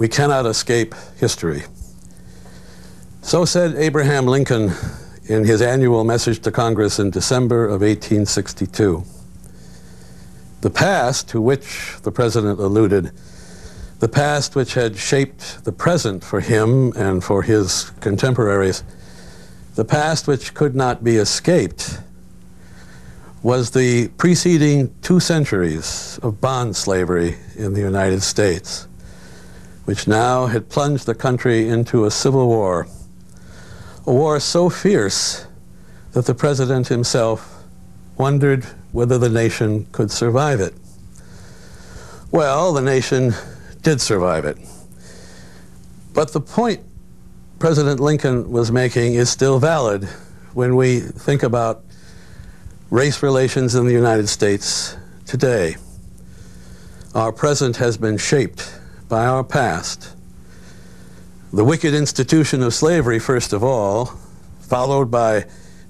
we cannot escape history. So said Abraham Lincoln in his annual message to Congress in December of 1862. The past, to which the president alluded, the past which had shaped the present for him and for his contemporaries, the past which could not be escaped, was the preceding two centuries of bond slavery in the United States which now had plunged the country into a civil war, a war so fierce that the president himself wondered whether the nation could survive it. Well, the nation did survive it. But the point President Lincoln was making is still valid when we think about race relations in the United States today. Our present has been shaped by our past. The wicked institution of slavery, first of all, followed by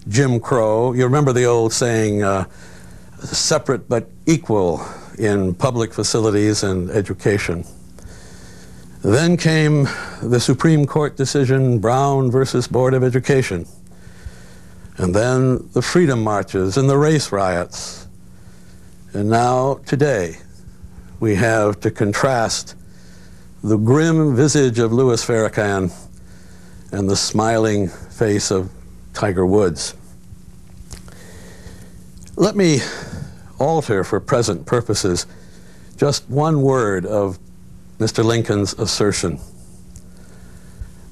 Jim Crow. You remember the old saying, uh, separate but equal in public facilities and education. Then came the Supreme Court decision, Brown versus Board of Education. And then the freedom marches and the race riots. And now, today, we have to contrast the grim visage of Louis Farrakhan and the smiling face of Tiger Woods. Let me alter for present purposes just one word of Mr. Lincoln's assertion.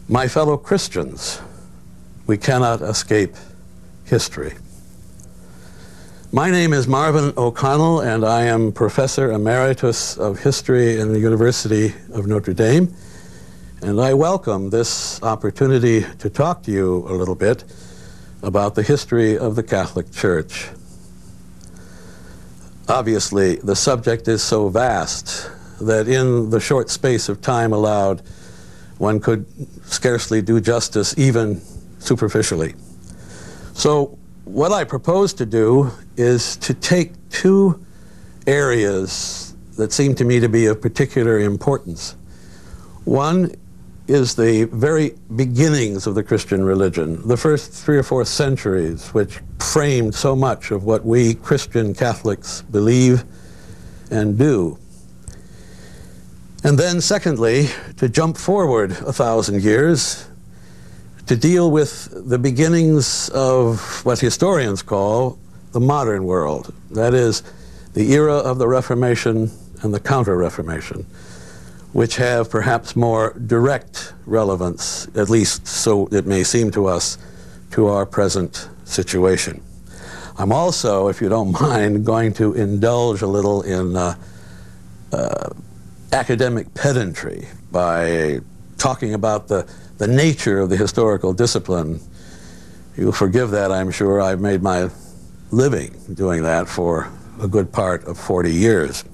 My fellow Christians, we cannot escape history. My name is Marvin O'Connell, and I am Professor Emeritus of History in the University of Notre Dame. And I welcome this opportunity to talk to you a little bit about the history of the Catholic Church. Obviously, the subject is so vast that in the short space of time allowed, one could scarcely do justice even superficially. So, what I propose to do is to take two areas that seem to me to be of particular importance. One is the very beginnings of the Christian religion, the first three or four centuries, which framed so much of what we Christian Catholics believe and do. And then, secondly, to jump forward a thousand years to deal with the beginnings of what historians call the modern world. That is, the era of the Reformation and the Counter Reformation, which have perhaps more direct relevance, at least so it may seem to us, to our present situation. I'm also, if you don't mind, going to indulge a little in uh, uh, academic pedantry by talking about the the nature of the historical discipline. You'll forgive that, I'm sure. I've made my living doing that for a good part of 40 years.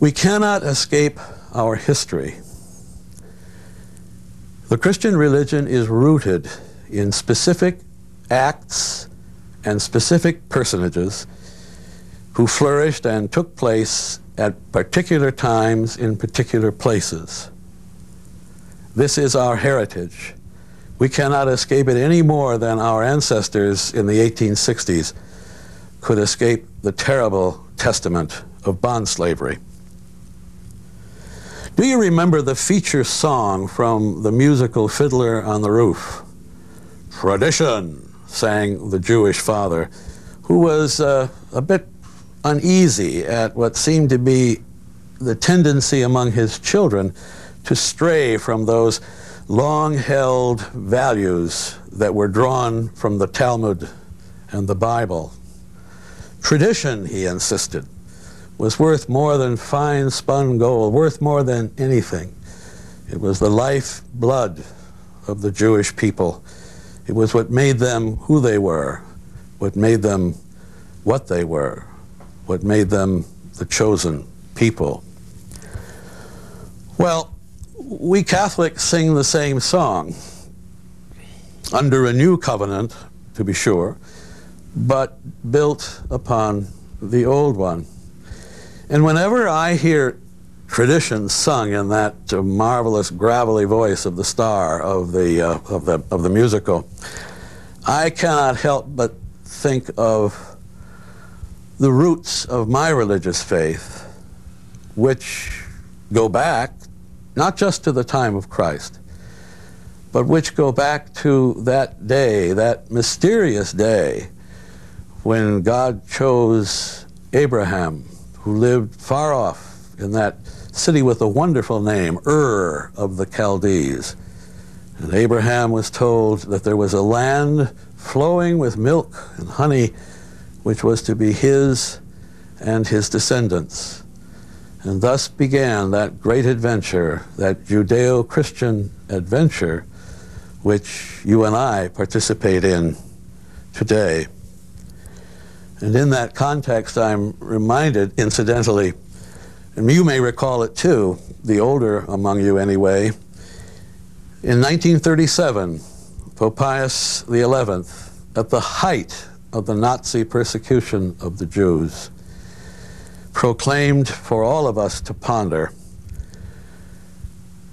We cannot escape our history. The Christian religion is rooted in specific acts and specific personages who flourished and took place at particular times in particular places. This is our heritage. We cannot escape it any more than our ancestors in the 1860s could escape the terrible testament of bond slavery. Do you remember the feature song from the musical Fiddler on the Roof? Tradition, sang the Jewish father, who was uh, a bit uneasy at what seemed to be the tendency among his children to stray from those long held values that were drawn from the Talmud and the Bible. Tradition, he insisted, was worth more than fine spun gold, worth more than anything. It was the life blood of the Jewish people. It was what made them who they were, what made them what they were, what made them the chosen people. Well, we Catholics sing the same song under a new covenant, to be sure, but built upon the old one. And whenever I hear tradition sung in that uh, marvelous gravelly voice of the star of the, uh, of, the, of the musical, I cannot help but think of the roots of my religious faith, which go back not just to the time of Christ, but which go back to that day, that mysterious day when God chose Abraham, who lived far off in that city with a wonderful name, Ur of the Chaldees. And Abraham was told that there was a land flowing with milk and honey, which was to be his and his descendants. And thus began that great adventure, that Judeo Christian adventure, which you and I participate in today. And in that context, I'm reminded, incidentally, and you may recall it too, the older among you anyway, in 1937, Pope Pius XI, at the height of the Nazi persecution of the Jews, proclaimed for all of us to ponder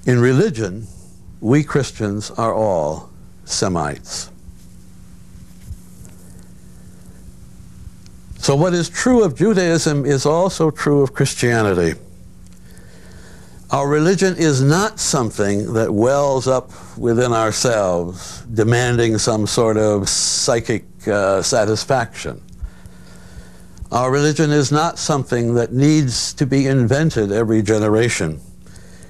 in religion, we Christians are all Semites. So, what is true of Judaism is also true of Christianity. Our religion is not something that wells up within ourselves, demanding some sort of psychic uh, satisfaction. Our religion is not something that needs to be invented every generation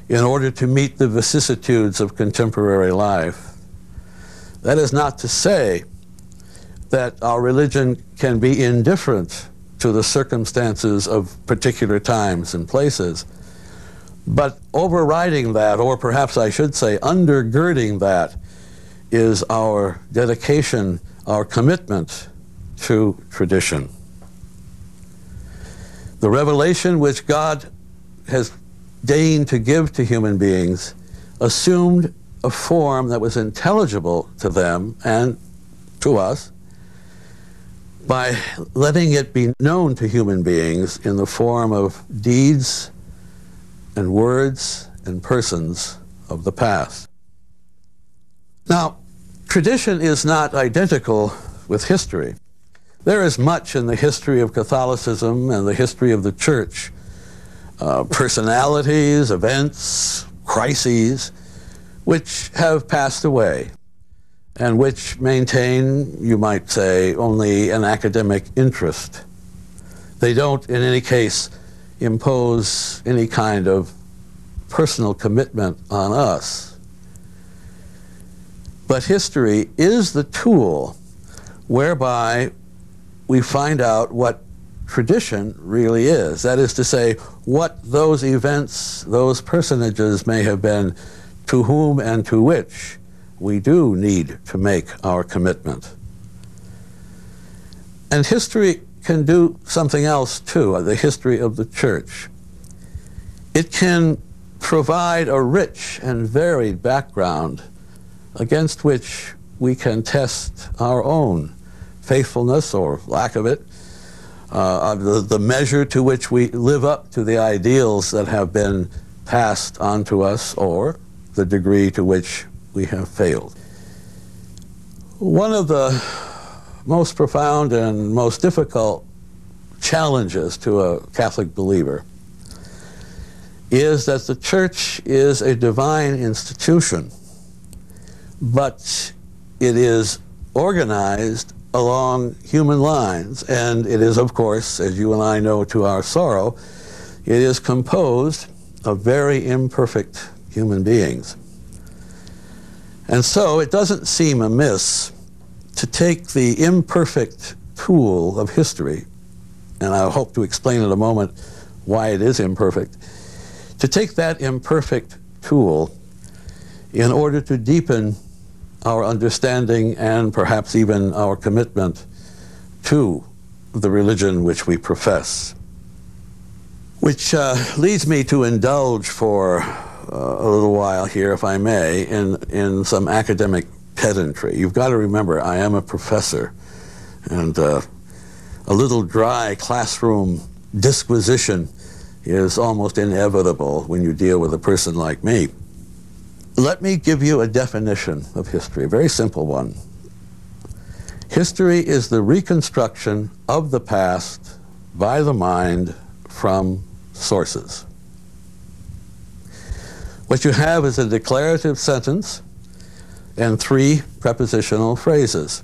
in order to meet the vicissitudes of contemporary life. That is not to say that our religion can be indifferent to the circumstances of particular times and places. But overriding that, or perhaps I should say undergirding that, is our dedication, our commitment to tradition. The revelation which God has deigned to give to human beings assumed a form that was intelligible to them and to us by letting it be known to human beings in the form of deeds and words and persons of the past. Now, tradition is not identical with history. There is much in the history of Catholicism and the history of the Church uh, personalities, events, crises, which have passed away and which maintain, you might say, only an academic interest. They don't, in any case, impose any kind of personal commitment on us. But history is the tool whereby we find out what tradition really is. That is to say, what those events, those personages may have been to whom and to which we do need to make our commitment. And history can do something else too, the history of the church. It can provide a rich and varied background against which we can test our own faithfulness or lack of it, uh, the, the measure to which we live up to the ideals that have been passed on to us, or the degree to which we have failed. One of the most profound and most difficult challenges to a Catholic believer is that the church is a divine institution, but it is organized along human lines, and it is, of course, as you and I know to our sorrow, it is composed of very imperfect human beings. And so it doesn't seem amiss to take the imperfect tool of history, and I hope to explain in a moment why it is imperfect, to take that imperfect tool in order to deepen our understanding and perhaps even our commitment to the religion which we profess. Which uh, leads me to indulge for uh, a little while here, if I may, in, in some academic pedantry. You've got to remember, I am a professor, and uh, a little dry classroom disquisition is almost inevitable when you deal with a person like me. Let me give you a definition of history, a very simple one. History is the reconstruction of the past by the mind from sources. What you have is a declarative sentence and three prepositional phrases.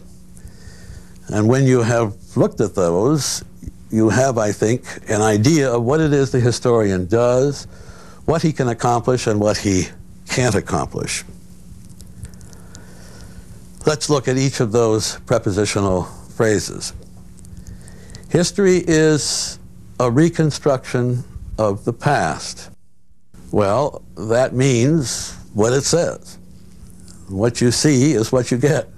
And when you have looked at those, you have, I think, an idea of what it is the historian does, what he can accomplish, and what he can't accomplish. Let's look at each of those prepositional phrases. History is a reconstruction of the past. Well, that means what it says. What you see is what you get.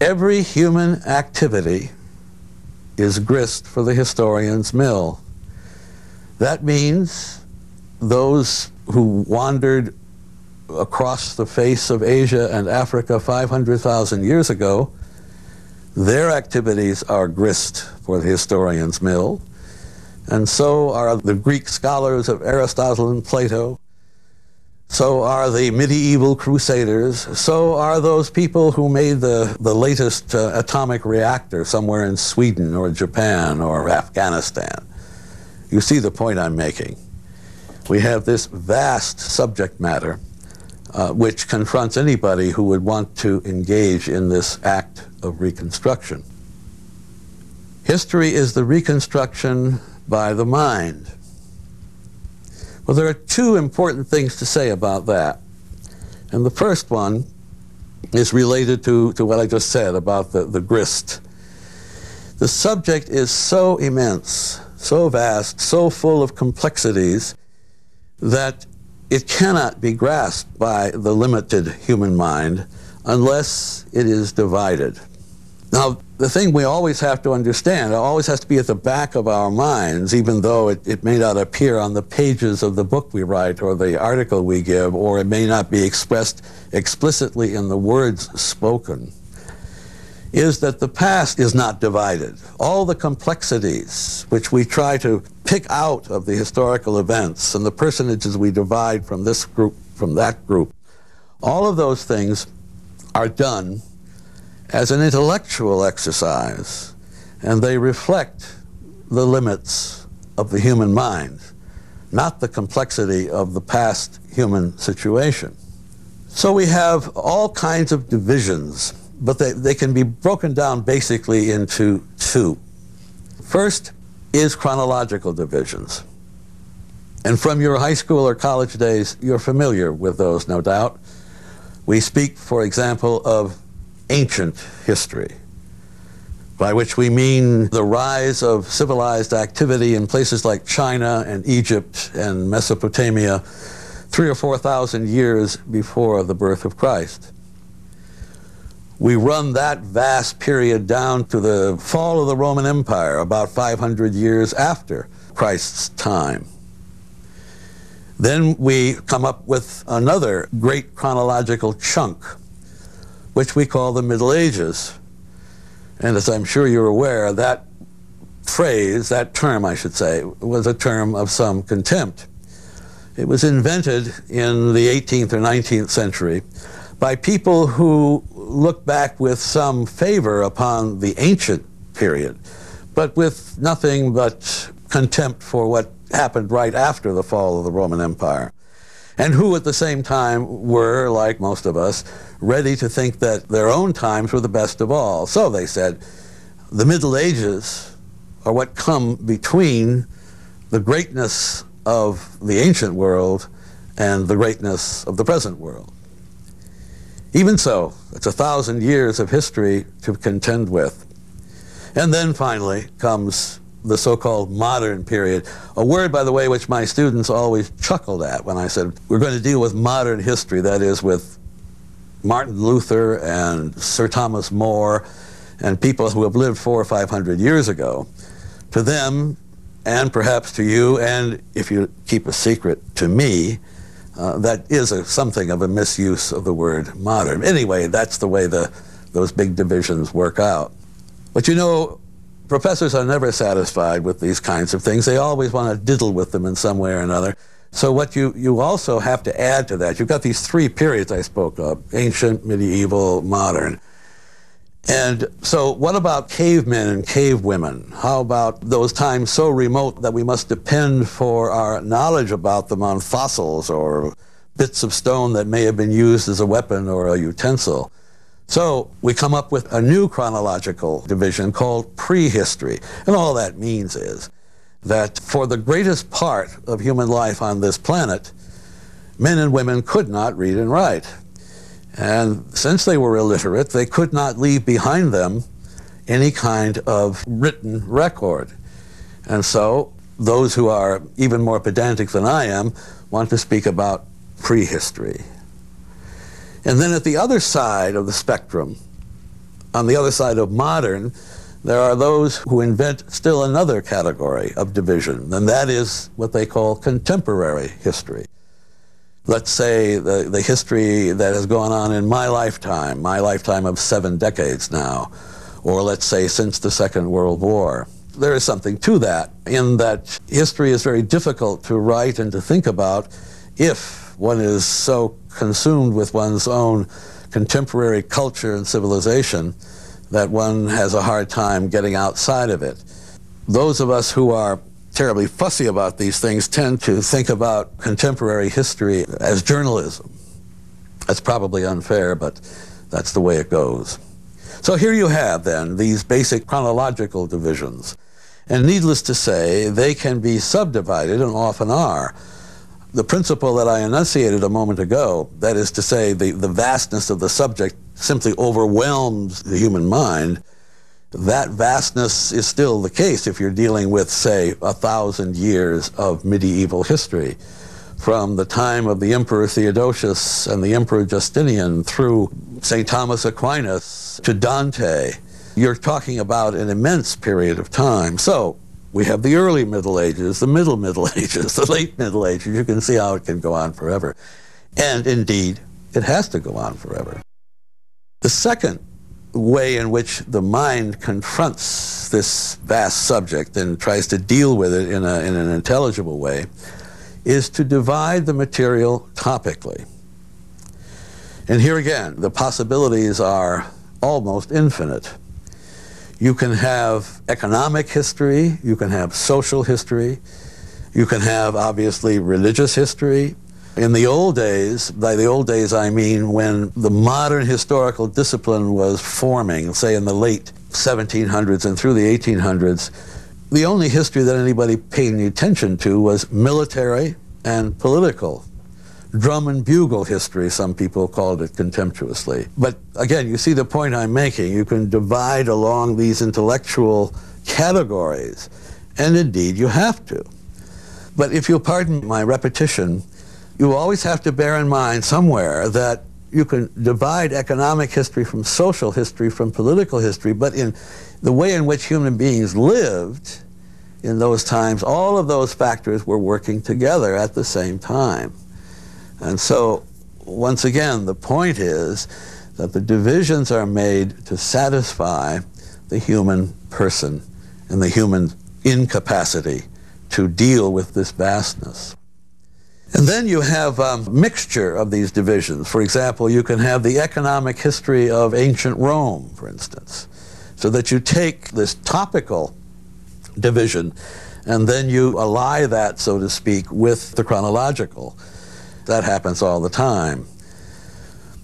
Every human activity is grist for the historian's mill. That means those who wandered across the face of Asia and Africa 500,000 years ago, their activities are grist for the historian's mill, and so are the Greek scholars of Aristotle and Plato, so are the medieval crusaders. So are those people who made the, the latest uh, atomic reactor somewhere in Sweden or Japan or Afghanistan. You see the point I'm making. We have this vast subject matter uh, which confronts anybody who would want to engage in this act of reconstruction. History is the reconstruction by the mind. Well, there are two important things to say about that. And the first one is related to, to what I just said about the, the grist. The subject is so immense, so vast, so full of complexities that it cannot be grasped by the limited human mind unless it is divided. Now, the thing we always have to understand, it always has to be at the back of our minds, even though it, it, may not appear on the pages of the book we write or the article we give, or it may not be expressed explicitly in the words spoken, is that the past is not divided. All the complexities which we try to pick out of the historical events and the personages we divide from this group, from that group, all of those things are done as an intellectual exercise, and they reflect the limits of the human mind, not the complexity of the past human situation. So we have all kinds of divisions, but they, they can be broken down basically into two. First is chronological divisions. And from your high school or college days, you're familiar with those, no doubt. We speak, for example, of ancient history, by which we mean the rise of civilized activity in places like China and Egypt and Mesopotamia three or four thousand years before the birth of Christ. We run that vast period down to the fall of the Roman Empire, about 500 years after Christ's time. Then we come up with another great chronological chunk which we call the Middle Ages. And as I'm sure you're aware, that phrase, that term, I should say, was a term of some contempt. It was invented in the 18th or 19th century by people who looked back with some favor upon the ancient period, but with nothing but contempt for what happened right after the fall of the Roman Empire and who at the same time were, like most of us, ready to think that their own times were the best of all. So they said, the Middle Ages are what come between the greatness of the ancient world and the greatness of the present world. Even so, it's a thousand years of history to contend with. And then finally comes the so-called modern period, a word, by the way, which my students always chuckled at when I said, we're going to deal with modern history, that is with Martin Luther and Sir Thomas More and people who have lived four or five hundred years ago. To them, and perhaps to you, and if you keep a secret, to me, uh, that is a, something of a misuse of the word modern. Anyway, that's the way the, those big divisions work out. But you know, professors are never satisfied with these kinds of things. They always want to diddle with them in some way or another. So what you, you also have to add to that, you've got these three periods I spoke of, ancient, medieval, modern. And so what about cavemen and cave women? How about those times so remote that we must depend for our knowledge about them on fossils or bits of stone that may have been used as a weapon or a utensil? So we come up with a new chronological division called prehistory. And all that means is that for the greatest part of human life on this planet, men and women could not read and write. And since they were illiterate, they could not leave behind them any kind of written record. And so those who are even more pedantic than I am want to speak about prehistory. And then at the other side of the spectrum, on the other side of modern, there are those who invent still another category of division, and that is what they call contemporary history. Let's say the, the history that has gone on in my lifetime, my lifetime of seven decades now, or let's say since the Second World War. There is something to that, in that history is very difficult to write and to think about if one is so consumed with one's own contemporary culture and civilization that one has a hard time getting outside of it. Those of us who are terribly fussy about these things tend to think about contemporary history as journalism. That's probably unfair, but that's the way it goes. So here you have then these basic chronological divisions. And needless to say, they can be subdivided and often are the principle that I enunciated a moment ago, that is to say, the, the vastness of the subject simply overwhelms the human mind, that vastness is still the case if you're dealing with, say, a thousand years of medieval history. From the time of the Emperor Theodosius and the Emperor Justinian through St. Thomas Aquinas to Dante, you're talking about an immense period of time. So we have the early Middle Ages, the middle Middle Ages, the late Middle Ages. You can see how it can go on forever. And indeed, it has to go on forever. The second way in which the mind confronts this vast subject and tries to deal with it in, a, in an intelligible way is to divide the material topically. And here again, the possibilities are almost infinite. You can have economic history, you can have social history, you can have obviously religious history. In the old days, by the old days I mean when the modern historical discipline was forming, say in the late 1700s and through the 1800s, the only history that anybody paid any attention to was military and political drum and bugle history, some people called it contemptuously. But again, you see the point I'm making. You can divide along these intellectual categories, and indeed you have to. But if you'll pardon my repetition, you always have to bear in mind somewhere that you can divide economic history from social history, from political history, but in the way in which human beings lived in those times, all of those factors were working together at the same time. And so, once again, the point is that the divisions are made to satisfy the human person and the human incapacity to deal with this vastness. And then you have a um, mixture of these divisions. For example, you can have the economic history of ancient Rome, for instance, so that you take this topical division and then you ally that, so to speak, with the chronological. That happens all the time.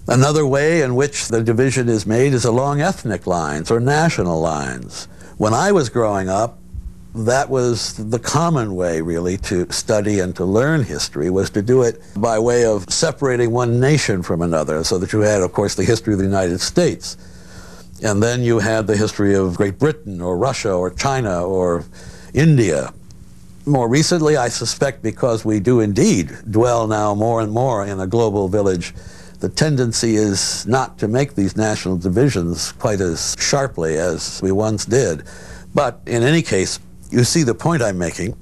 Another way in which the division is made is along ethnic lines or national lines. When I was growing up, that was the common way, really, to study and to learn history, was to do it by way of separating one nation from another, so that you had, of course, the history of the United States. And then you had the history of Great Britain or Russia or China or India. More recently, I suspect because we do indeed dwell now more and more in a global village, the tendency is not to make these national divisions quite as sharply as we once did. But in any case, you see the point I'm making.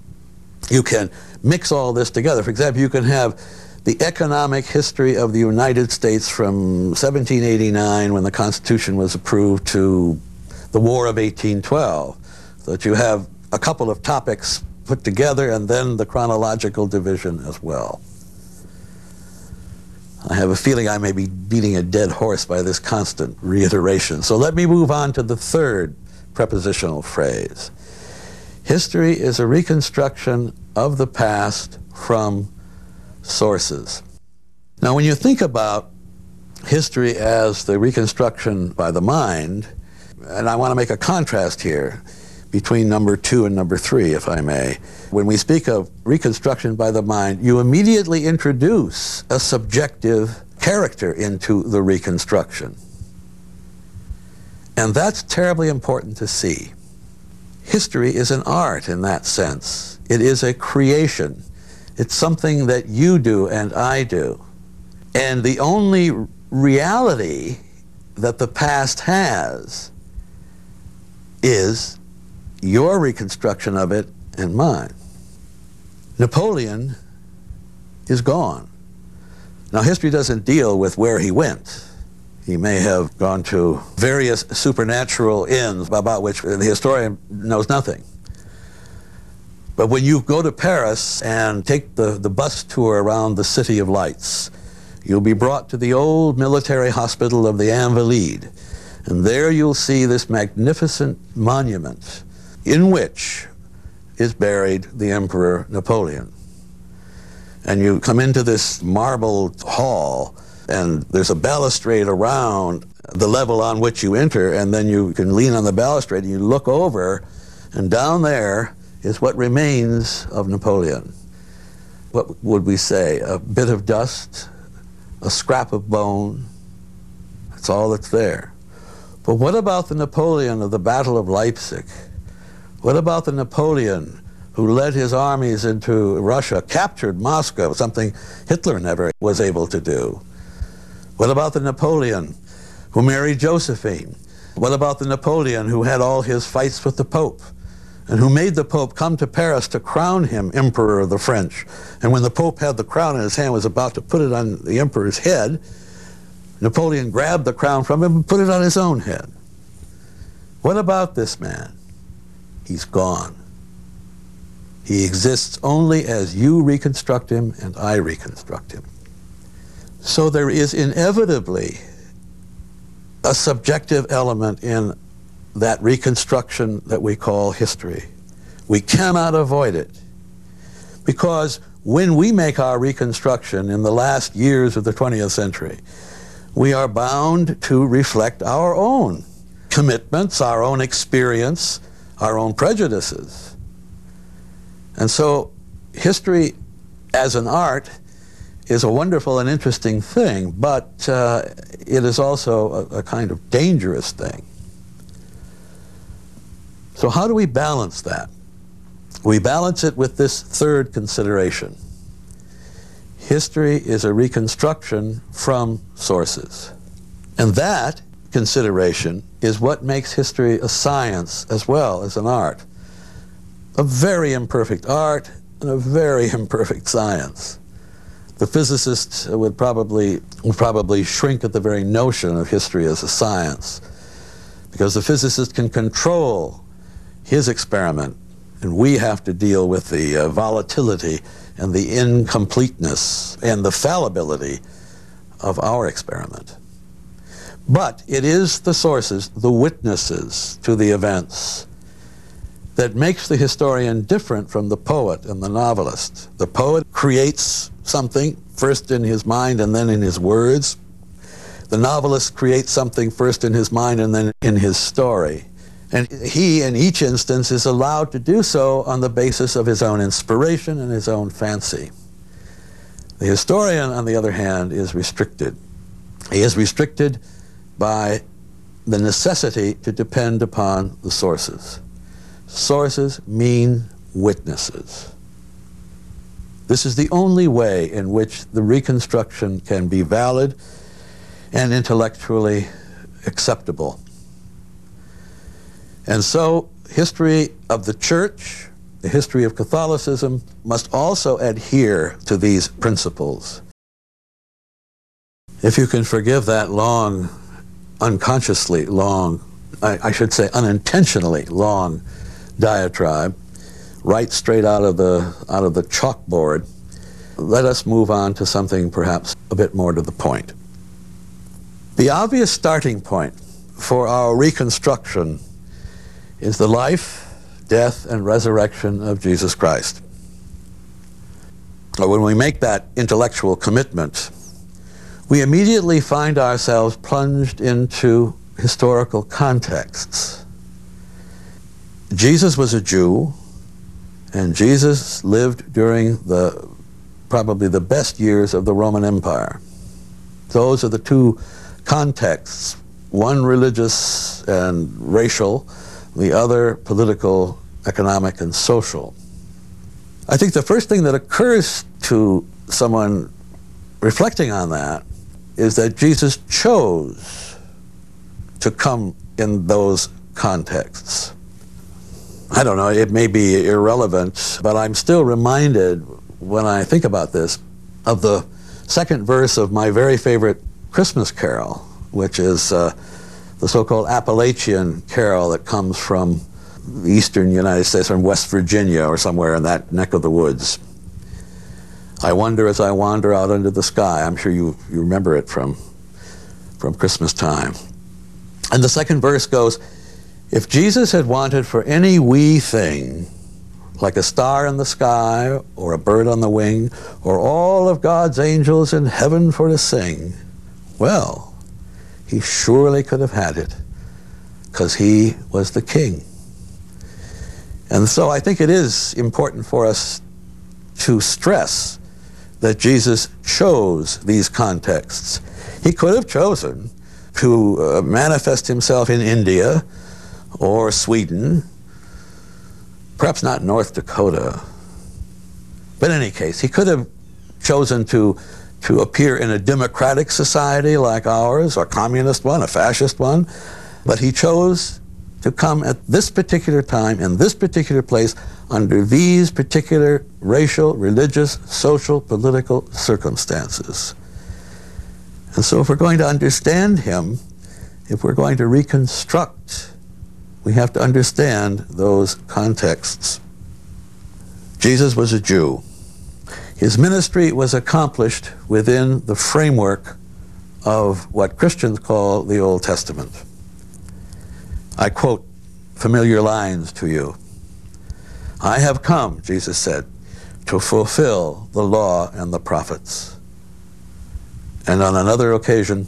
You can mix all this together. For example, you can have the economic history of the United States from 1789, when the Constitution was approved, to the War of 1812. So that you have a couple of topics put together and then the chronological division as well. I have a feeling I may be beating a dead horse by this constant reiteration. So let me move on to the third prepositional phrase. History is a reconstruction of the past from sources. Now, when you think about history as the reconstruction by the mind, and I want to make a contrast here between number two and number three, if I may. When we speak of reconstruction by the mind, you immediately introduce a subjective character into the reconstruction. And that's terribly important to see. History is an art in that sense. It is a creation. It's something that you do and I do. And the only reality that the past has is your reconstruction of it and mine. Napoleon is gone. Now, history doesn't deal with where he went. He may have gone to various supernatural inns about which the historian knows nothing. But when you go to Paris and take the, the bus tour around the City of Lights, you'll be brought to the old military hospital of the Invalides. And there you'll see this magnificent monument in which is buried the Emperor Napoleon. And you come into this marble hall, and there's a balustrade around the level on which you enter, and then you can lean on the balustrade and you look over, and down there is what remains of Napoleon. What would we say? A bit of dust, a scrap of bone. That's all that's there. But what about the Napoleon of the Battle of Leipzig? What about the Napoleon who led his armies into Russia, captured Moscow, something Hitler never was able to do? What about the Napoleon who married Josephine? What about the Napoleon who had all his fights with the Pope? and who made the Pope come to Paris to crown him Emperor of the French. And when the Pope had the crown in his hand, was about to put it on the Emperor's head, Napoleon grabbed the crown from him and put it on his own head. What about this man? He's gone. He exists only as you reconstruct him and I reconstruct him. So there is inevitably a subjective element in that reconstruction that we call history. We cannot avoid it because when we make our reconstruction in the last years of the 20th century, we are bound to reflect our own commitments, our own experience, our own prejudices. And so history as an art is a wonderful and interesting thing, but uh, it is also a, a kind of dangerous thing. So how do we balance that? We balance it with this third consideration. History is a reconstruction from sources. And that consideration is what makes history a science as well as an art. A very imperfect art and a very imperfect science. The physicist would probably, would probably shrink at the very notion of history as a science because the physicist can control his experiment, and we have to deal with the uh, volatility and the incompleteness and the fallibility of our experiment. But it is the sources, the witnesses to the events, that makes the historian different from the poet and the novelist. The poet creates something, first in his mind and then in his words. The novelist creates something first in his mind and then in his story. And he, in each instance, is allowed to do so on the basis of his own inspiration and his own fancy. The historian, on the other hand, is restricted. He is restricted by the necessity to depend upon the sources, sources mean witnesses. This is the only way in which the reconstruction can be valid and intellectually acceptable. And so, history of the church, the history of Catholicism, must also adhere to these principles. If you can forgive that long, unconsciously long, I, I should say unintentionally long diatribe, right straight out of the out of the chalkboard, let us move on to something perhaps a bit more to the point. The obvious starting point for our reconstruction is the life, death, and resurrection of Jesus Christ. When we make that intellectual commitment, we immediately find ourselves plunged into historical contexts. Jesus was a Jew, and Jesus lived during the probably the best years of the Roman Empire. Those are the two contexts, one religious and racial, the other political, economic, and social. I think the first thing that occurs to someone reflecting on that is that Jesus chose to come in those contexts. I don't know, it may be irrelevant, but I'm still reminded when I think about this of the second verse of my very favorite Christmas carol, which is uh, the so-called Appalachian carol that comes from eastern United States, from West Virginia or somewhere in that neck of the woods. I wonder as I wander out under the sky. I'm sure you, you remember it from, from Christmas time. And the second verse goes, If Jesus had wanted for any wee thing, like a star in the sky, or a bird on the wing, or all of God's angels in heaven for to sing, well, he surely could have had it because he was the king. And so I think it is important for us to stress that Jesus chose these contexts. He could have chosen to uh, manifest himself in India or Sweden, perhaps not North Dakota. But in any case, he could have chosen to to appear in a democratic society like ours, a communist one, a fascist one, but he chose to come at this particular time, in this particular place, under these particular racial, religious, social, political circumstances. And so, if we're going to understand him, if we're going to reconstruct, we have to understand those contexts. Jesus was a Jew. His ministry was accomplished within the framework of what Christians call the Old Testament. I quote familiar lines to you. I have come, Jesus said, to fulfill the law and the prophets. And on another occasion,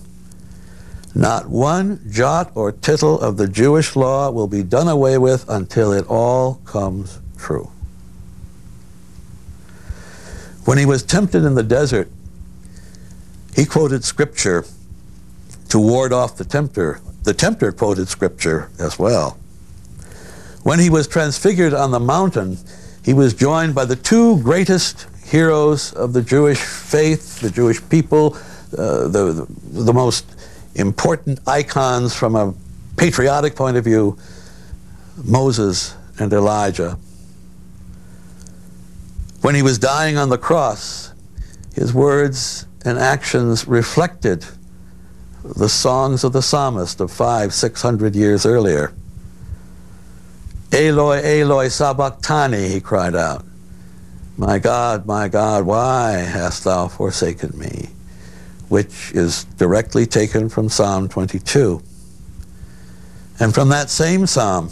not one jot or tittle of the Jewish law will be done away with until it all comes true. When he was tempted in the desert, he quoted scripture to ward off the tempter. The tempter quoted scripture as well. When he was transfigured on the mountain, he was joined by the two greatest heroes of the Jewish faith, the Jewish people, uh, the, the, the most important icons from a patriotic point of view, Moses and Elijah. When he was dying on the cross, his words and actions reflected the songs of the psalmist of five, six hundred years earlier. Eloi, Eloi, sabachthani, he cried out. My God, my God, why hast thou forsaken me? Which is directly taken from Psalm 22. And from that same psalm,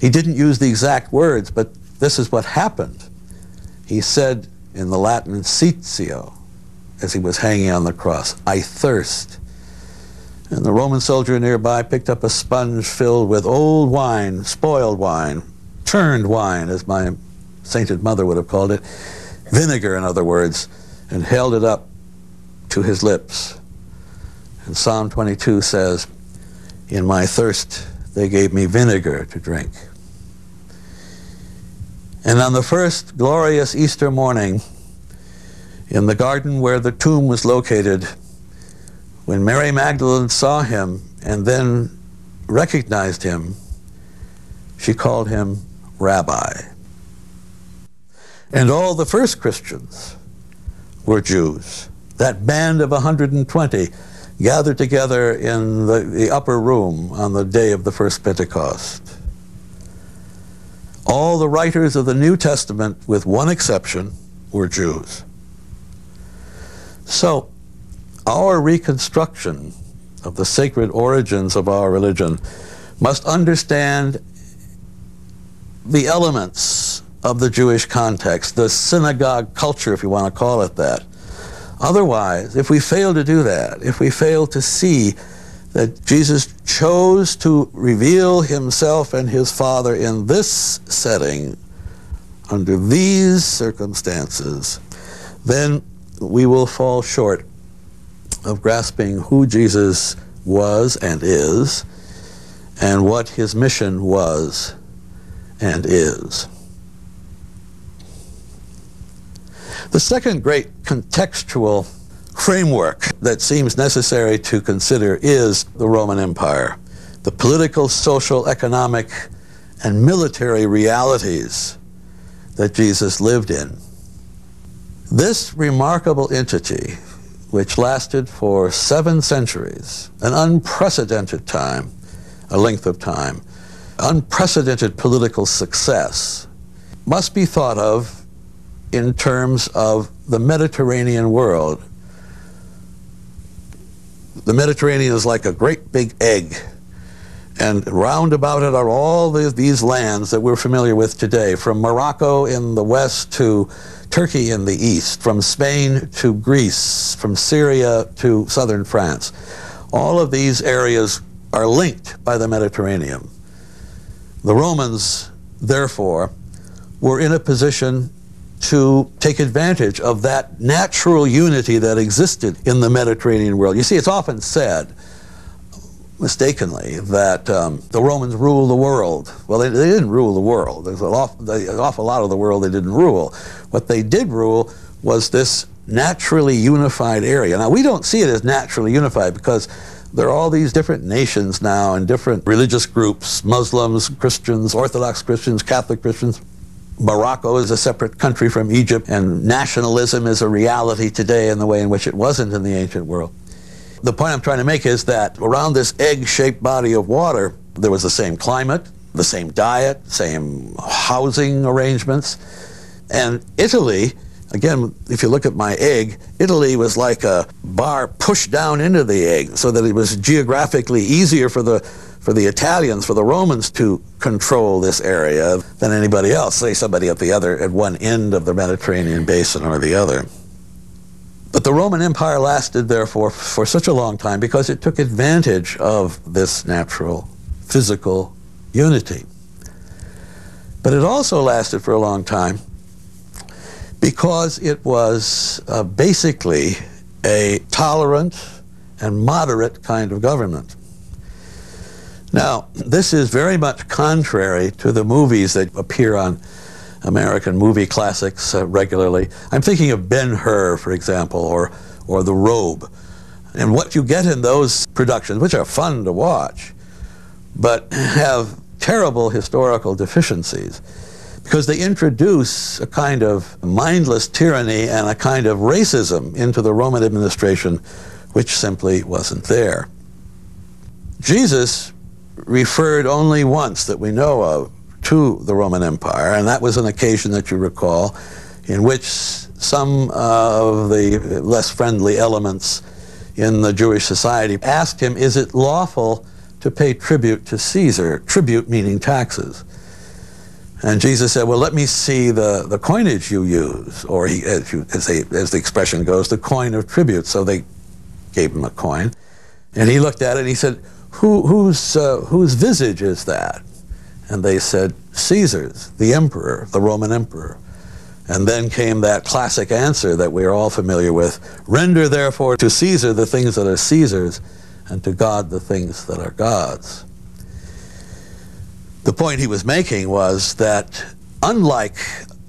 he didn't use the exact words, but this is what happened he said in the Latin sitio, as he was hanging on the cross, I thirst. And the Roman soldier nearby picked up a sponge filled with old wine, spoiled wine, turned wine, as my sainted mother would have called it, vinegar, in other words, and held it up to his lips. And Psalm 22 says, In my thirst they gave me vinegar to drink. And on the first glorious Easter morning, in the garden where the tomb was located, when Mary Magdalene saw him and then recognized him, she called him Rabbi. And all the first Christians were Jews. That band of 120 gathered together in the, the upper room on the day of the first Pentecost. All the writers of the New Testament, with one exception, were Jews. So, our reconstruction of the sacred origins of our religion must understand the elements of the Jewish context, the synagogue culture, if you want to call it that. Otherwise, if we fail to do that, if we fail to see that Jesus chose to reveal himself and his Father in this setting, under these circumstances, then we will fall short of grasping who Jesus was and is, and what his mission was and is. The second great contextual framework that seems necessary to consider is the Roman Empire, the political, social, economic, and military realities that Jesus lived in. This remarkable entity, which lasted for seven centuries, an unprecedented time, a length of time, unprecedented political success, must be thought of in terms of the Mediterranean world. The Mediterranean is like a great big egg, and round about it are all the, these lands that we're familiar with today, from Morocco in the west to Turkey in the east, from Spain to Greece, from Syria to southern France. All of these areas are linked by the Mediterranean. The Romans, therefore, were in a position to take advantage of that natural unity that existed in the Mediterranean world. You see, it's often said, mistakenly, that um, the Romans ruled the world. Well, they, they didn't rule the world. There's an awful, an awful lot of the world they didn't rule. What they did rule was this naturally unified area. Now, we don't see it as naturally unified because there are all these different nations now and different religious groups Muslims, Christians, Orthodox Christians, Catholic Christians. Morocco is a separate country from Egypt, and nationalism is a reality today in the way in which it wasn't in the ancient world. The point I'm trying to make is that around this egg shaped body of water, there was the same climate, the same diet, same housing arrangements. And Italy, again, if you look at my egg, Italy was like a bar pushed down into the egg so that it was geographically easier for the for the Italians, for the Romans to control this area than anybody else, say somebody at the other, at one end of the Mediterranean basin or the other. But the Roman Empire lasted, therefore, for such a long time because it took advantage of this natural physical unity. But it also lasted for a long time because it was uh, basically a tolerant and moderate kind of government. Now, this is very much contrary to the movies that appear on American movie classics uh, regularly. I'm thinking of Ben Hur, for example, or, or The Robe. And what you get in those productions, which are fun to watch, but have terrible historical deficiencies, because they introduce a kind of mindless tyranny and a kind of racism into the Roman administration, which simply wasn't there. Jesus referred only once that we know of to the Roman Empire, and that was an occasion that you recall in which some of the less friendly elements in the Jewish society asked him, Is it lawful to pay tribute to Caesar? Tribute meaning taxes. And Jesus said, Well, let me see the, the coinage you use, or he, as, you, as, they, as the expression goes, the coin of tribute. So they gave him a coin. And he looked at it and he said, Who, whose, uh, whose visage is that? And they said, Caesar's, the emperor, the Roman emperor. And then came that classic answer that we are all familiar with Render therefore to Caesar the things that are Caesar's, and to God the things that are God's. The point he was making was that unlike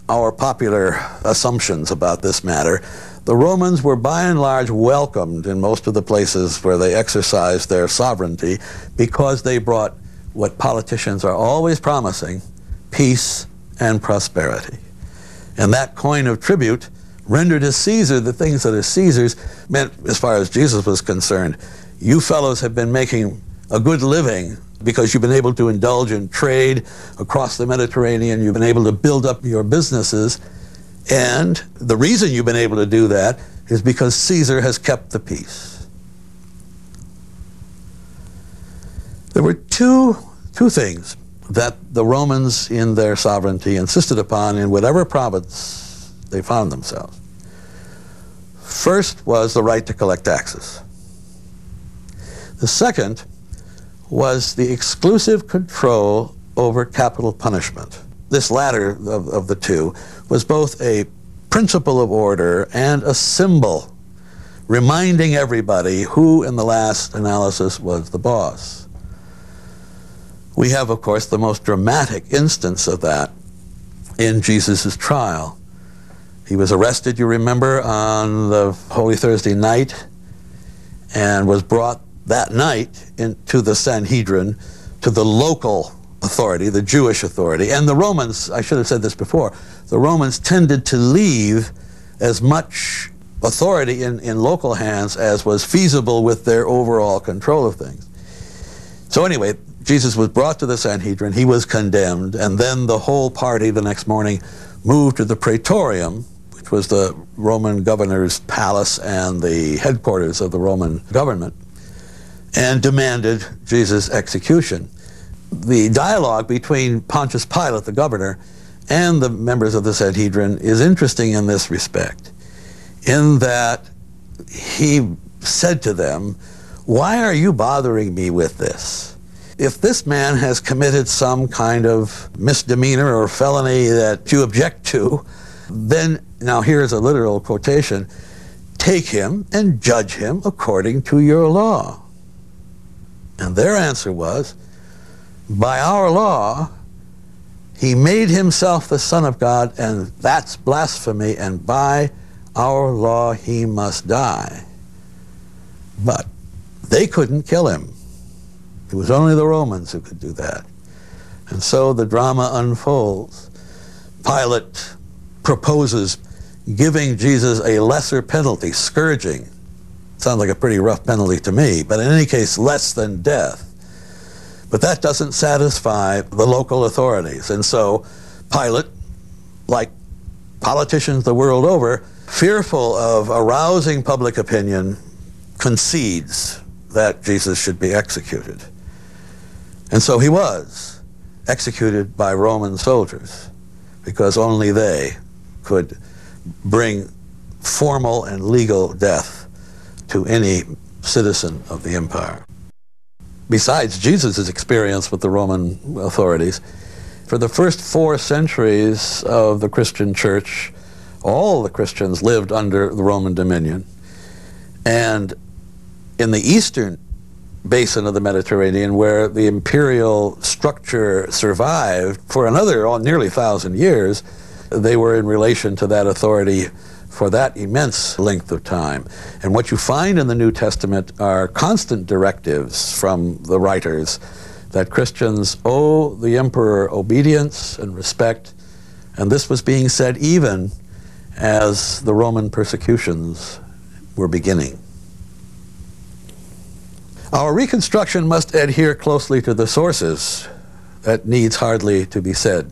our popular assumptions about this matter, the Romans were by and large welcomed in most of the places where they exercised their sovereignty because they brought what politicians are always promising peace and prosperity. And that coin of tribute rendered to Caesar the things that are Caesar's meant, as far as Jesus was concerned, you fellows have been making a good living because you've been able to indulge in trade across the Mediterranean, you've been able to build up your businesses, and the reason you've been able to do that is because Caesar has kept the peace. There were two, two things that the Romans, in their sovereignty, insisted upon in whatever province they found themselves. First was the right to collect taxes. The second was the exclusive control over capital punishment. This latter of, of the two was both a principle of order and a symbol reminding everybody who, in the last analysis, was the boss. We have, of course, the most dramatic instance of that in Jesus' trial. He was arrested, you remember, on the Holy Thursday night and was brought that night into the Sanhedrin, to the local authority, the Jewish authority. And the Romans, I should have said this before, the Romans tended to leave as much authority in, in local hands as was feasible with their overall control of things. So, anyway, Jesus was brought to the Sanhedrin, he was condemned, and then the whole party the next morning moved to the Praetorium, which was the Roman governor's palace and the headquarters of the Roman government and demanded Jesus' execution. The dialogue between Pontius Pilate, the governor, and the members of the Sanhedrin is interesting in this respect, in that he said to them, Why are you bothering me with this? If this man has committed some kind of misdemeanor or felony that you object to, then, now here's a literal quotation, take him and judge him according to your law. And their answer was, by our law, he made himself the Son of God, and that's blasphemy, and by our law he must die. But they couldn't kill him. It was only the Romans who could do that. And so the drama unfolds. Pilate proposes giving Jesus a lesser penalty, scourging. Sounds like a pretty rough penalty to me, but in any case, less than death. But that doesn't satisfy the local authorities. And so Pilate, like politicians the world over, fearful of arousing public opinion, concedes that Jesus should be executed. And so he was executed by Roman soldiers because only they could bring formal and legal death to any citizen of the empire. Besides Jesus' experience with the Roman authorities, for the first four centuries of the Christian church, all the Christians lived under the Roman dominion. And in the eastern basin of the Mediterranean, where the imperial structure survived for another oh, nearly thousand years, they were in relation to that authority for that immense length of time. And what you find in the New Testament are constant directives from the writers that Christians owe the emperor obedience and respect. And this was being said even as the Roman persecutions were beginning. Our reconstruction must adhere closely to the sources. That needs hardly to be said.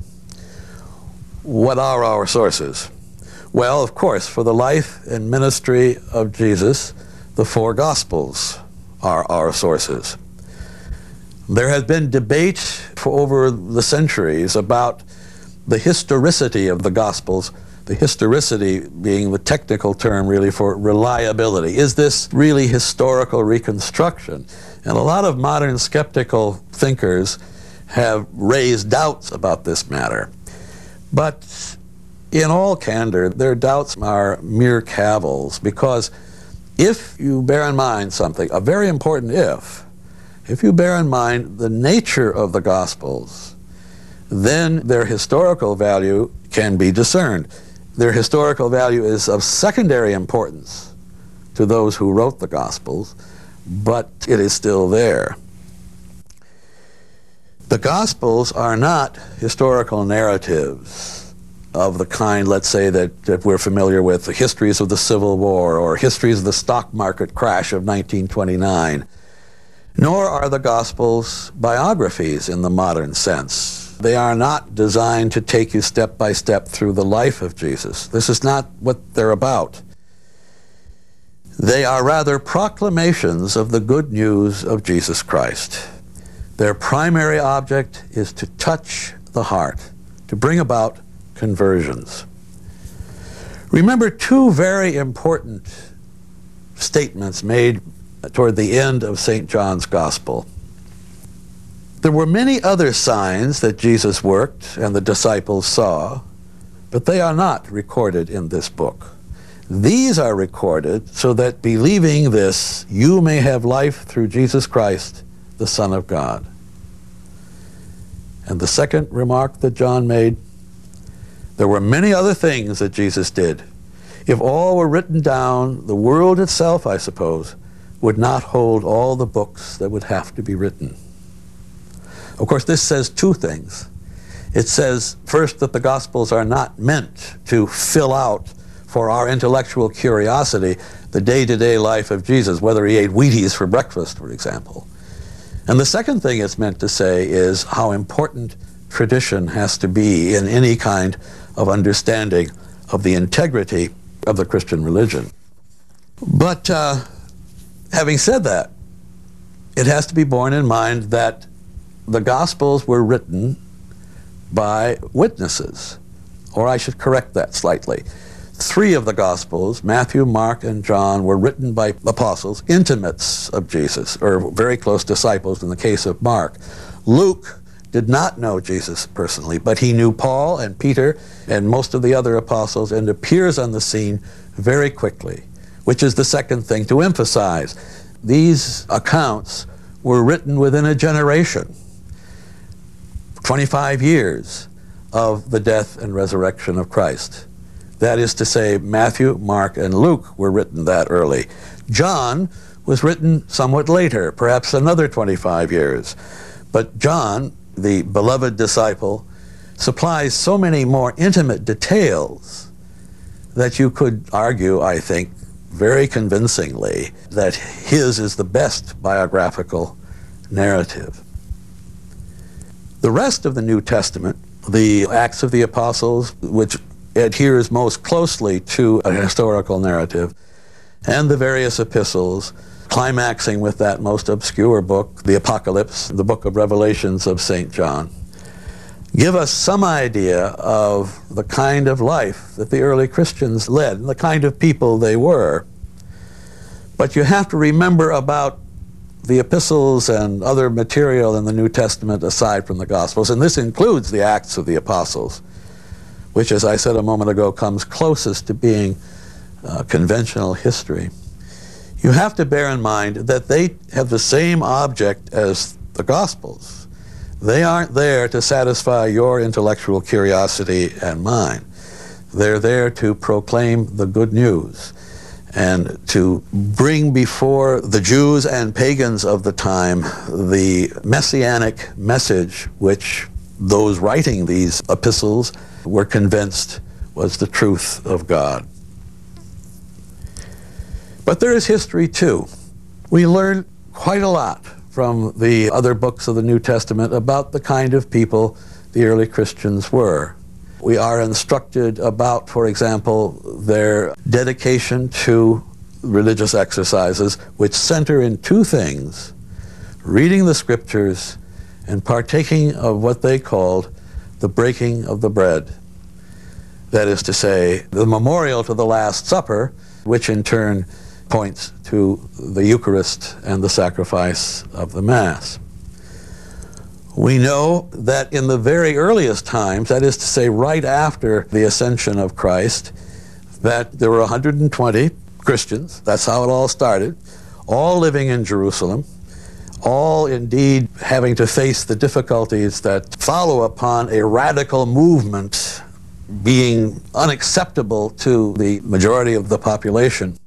What are our sources? Well, of course, for the life and ministry of Jesus, the four Gospels are our sources. There has been debate for over the centuries about the historicity of the Gospels, the historicity being the technical term really for reliability. Is this really historical reconstruction? And a lot of modern skeptical thinkers have raised doubts about this matter. But in all candor, their doubts are mere cavils because if you bear in mind something, a very important if, if you bear in mind the nature of the Gospels then their historical value can be discerned. Their historical value is of secondary importance to those who wrote the Gospels, but it is still there. The Gospels are not historical narratives of the kind, let's say, that, that we're familiar with the histories of the Civil War or histories of the stock market crash of 1929. Nor are the Gospels biographies in the modern sense. They are not designed to take you step by step through the life of Jesus. This is not what they're about. They are rather proclamations of the good news of Jesus Christ. Their primary object is to touch the heart, to bring about conversions. Remember two very important statements made toward the end of St. John's Gospel. There were many other signs that Jesus worked and the disciples saw, but they are not recorded in this book. These are recorded so that believing this, you may have life through Jesus Christ, the Son of God. And the second remark that John made there were many other things that Jesus did. If all were written down, the world itself, I suppose, would not hold all the books that would have to be written. Of course, this says two things. It says, first, that the Gospels are not meant to fill out for our intellectual curiosity the day to day life of Jesus, whether he ate Wheaties for breakfast, for example. And the second thing it's meant to say is how important tradition has to be in any kind of understanding of the integrity of the Christian religion. But uh, having said that, it has to be borne in mind that the Gospels were written by witnesses, or I should correct that slightly. Three of the Gospels, Matthew, Mark, and John, were written by apostles, intimates of Jesus, or very close disciples in the case of Mark. Luke did not know Jesus personally, but he knew Paul and Peter and most of the other apostles and appears on the scene very quickly, which is the second thing to emphasize. These accounts were written within a generation, 25 years of the death and resurrection of Christ. That is to say, Matthew, Mark, and Luke were written that early. John was written somewhat later, perhaps another 25 years. But John, the beloved disciple, supplies so many more intimate details that you could argue, I think, very convincingly that his is the best biographical narrative. The rest of the New Testament, the Acts of the Apostles, which adheres most closely to a historical narrative, and the various epistles, climaxing with that most obscure book, the Apocalypse, the book of Revelations of St. John, give us some idea of the kind of life that the early Christians led and the kind of people they were. But you have to remember about the epistles and other material in the New Testament aside from the Gospels, and this includes the Acts of the Apostles which, as I said a moment ago, comes closest to being uh, conventional history, you have to bear in mind that they have the same object as the Gospels. They aren't there to satisfy your intellectual curiosity and mine. They're there to proclaim the good news and to bring before the Jews and pagans of the time the messianic message which those writing these epistles were convinced was the truth of God. But there is history too. We learn quite a lot from the other books of the New Testament about the kind of people the early Christians were. We are instructed about, for example, their dedication to religious exercises, which center in two things reading the scriptures and partaking of what they called the breaking of the bread. That is to say, the memorial to the Last Supper, which in turn points to the Eucharist and the sacrifice of the Mass. We know that in the very earliest times, that is to say, right after the ascension of Christ, that there were 120 Christians, that's how it all started, all living in Jerusalem, all indeed having to face the difficulties that follow upon a radical movement being unacceptable to the majority of the population.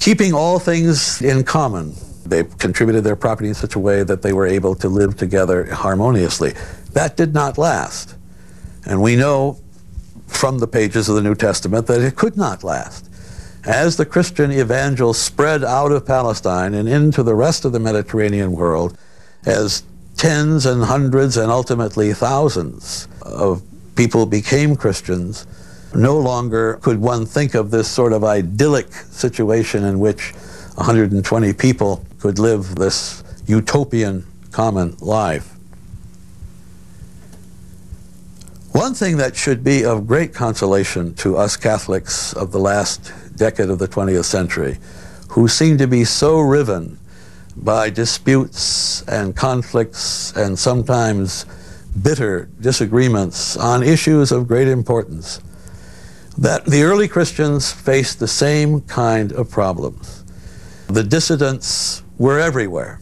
Keeping all things in common, they contributed their property in such a way that they were able to live together harmoniously. That did not last. And we know from the pages of the New Testament that it could not last. As the Christian evangel spread out of Palestine and into the rest of the Mediterranean world, as tens and hundreds and ultimately thousands of people became Christians, no longer could one think of this sort of idyllic situation in which 120 people could live this utopian common life. One thing that should be of great consolation to us Catholics of the last decade of the 20th century, who seem to be so riven by disputes and conflicts and sometimes bitter disagreements on issues of great importance, that the early Christians faced the same kind of problems. The dissidents were everywhere.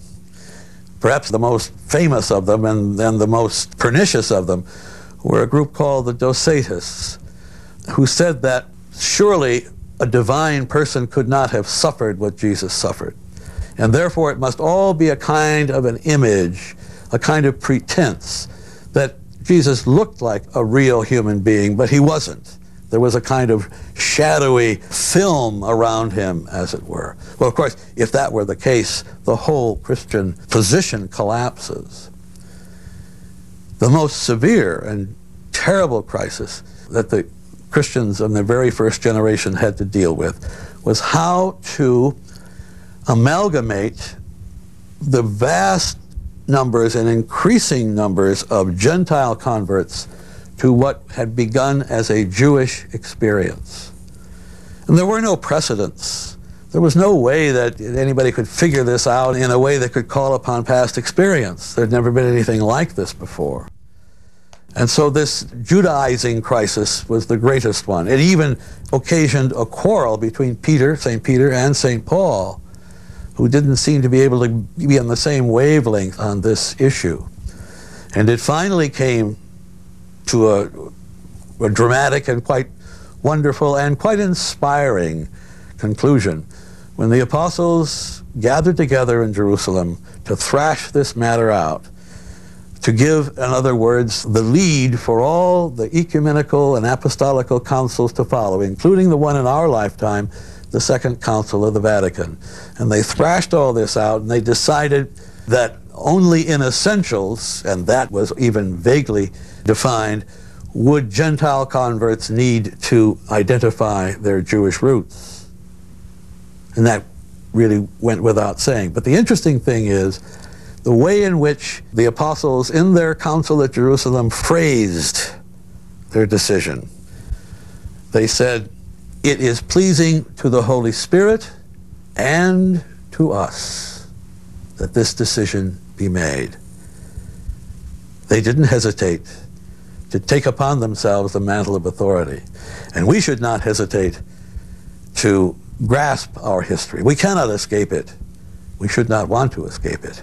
Perhaps the most famous of them and, and the most pernicious of them were a group called the Docetists, who said that surely a divine person could not have suffered what Jesus suffered. And therefore, it must all be a kind of an image, a kind of pretense that Jesus looked like a real human being, but he wasn't. There was a kind of shadowy film around him, as it were. Well, of course, if that were the case, the whole Christian position collapses the most severe and terrible crisis that the Christians in the very first generation had to deal with was how to amalgamate the vast numbers and increasing numbers of Gentile converts to what had begun as a Jewish experience. And there were no precedents. There was no way that anybody could figure this out in a way that could call upon past experience. There'd never been anything like this before. And so this Judaizing crisis was the greatest one. It even occasioned a quarrel between Peter, St. Peter, and St. Paul, who didn't seem to be able to be on the same wavelength on this issue. And it finally came to a, a dramatic and quite wonderful and quite inspiring conclusion when the apostles gathered together in Jerusalem to thrash this matter out to give, in other words, the lead for all the ecumenical and apostolical councils to follow, including the one in our lifetime, the Second Council of the Vatican. And they thrashed all this out and they decided that only in essentials, and that was even vaguely defined, would Gentile converts need to identify their Jewish roots. And that really went without saying. But the interesting thing is, the way in which the apostles in their council at Jerusalem phrased their decision. They said, It is pleasing to the Holy Spirit and to us that this decision be made. They didn't hesitate to take upon themselves the mantle of authority. And we should not hesitate to grasp our history. We cannot escape it. We should not want to escape it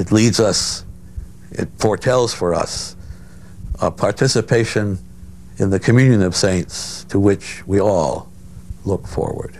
it leads us, it foretells for us a participation in the communion of saints to which we all look forward.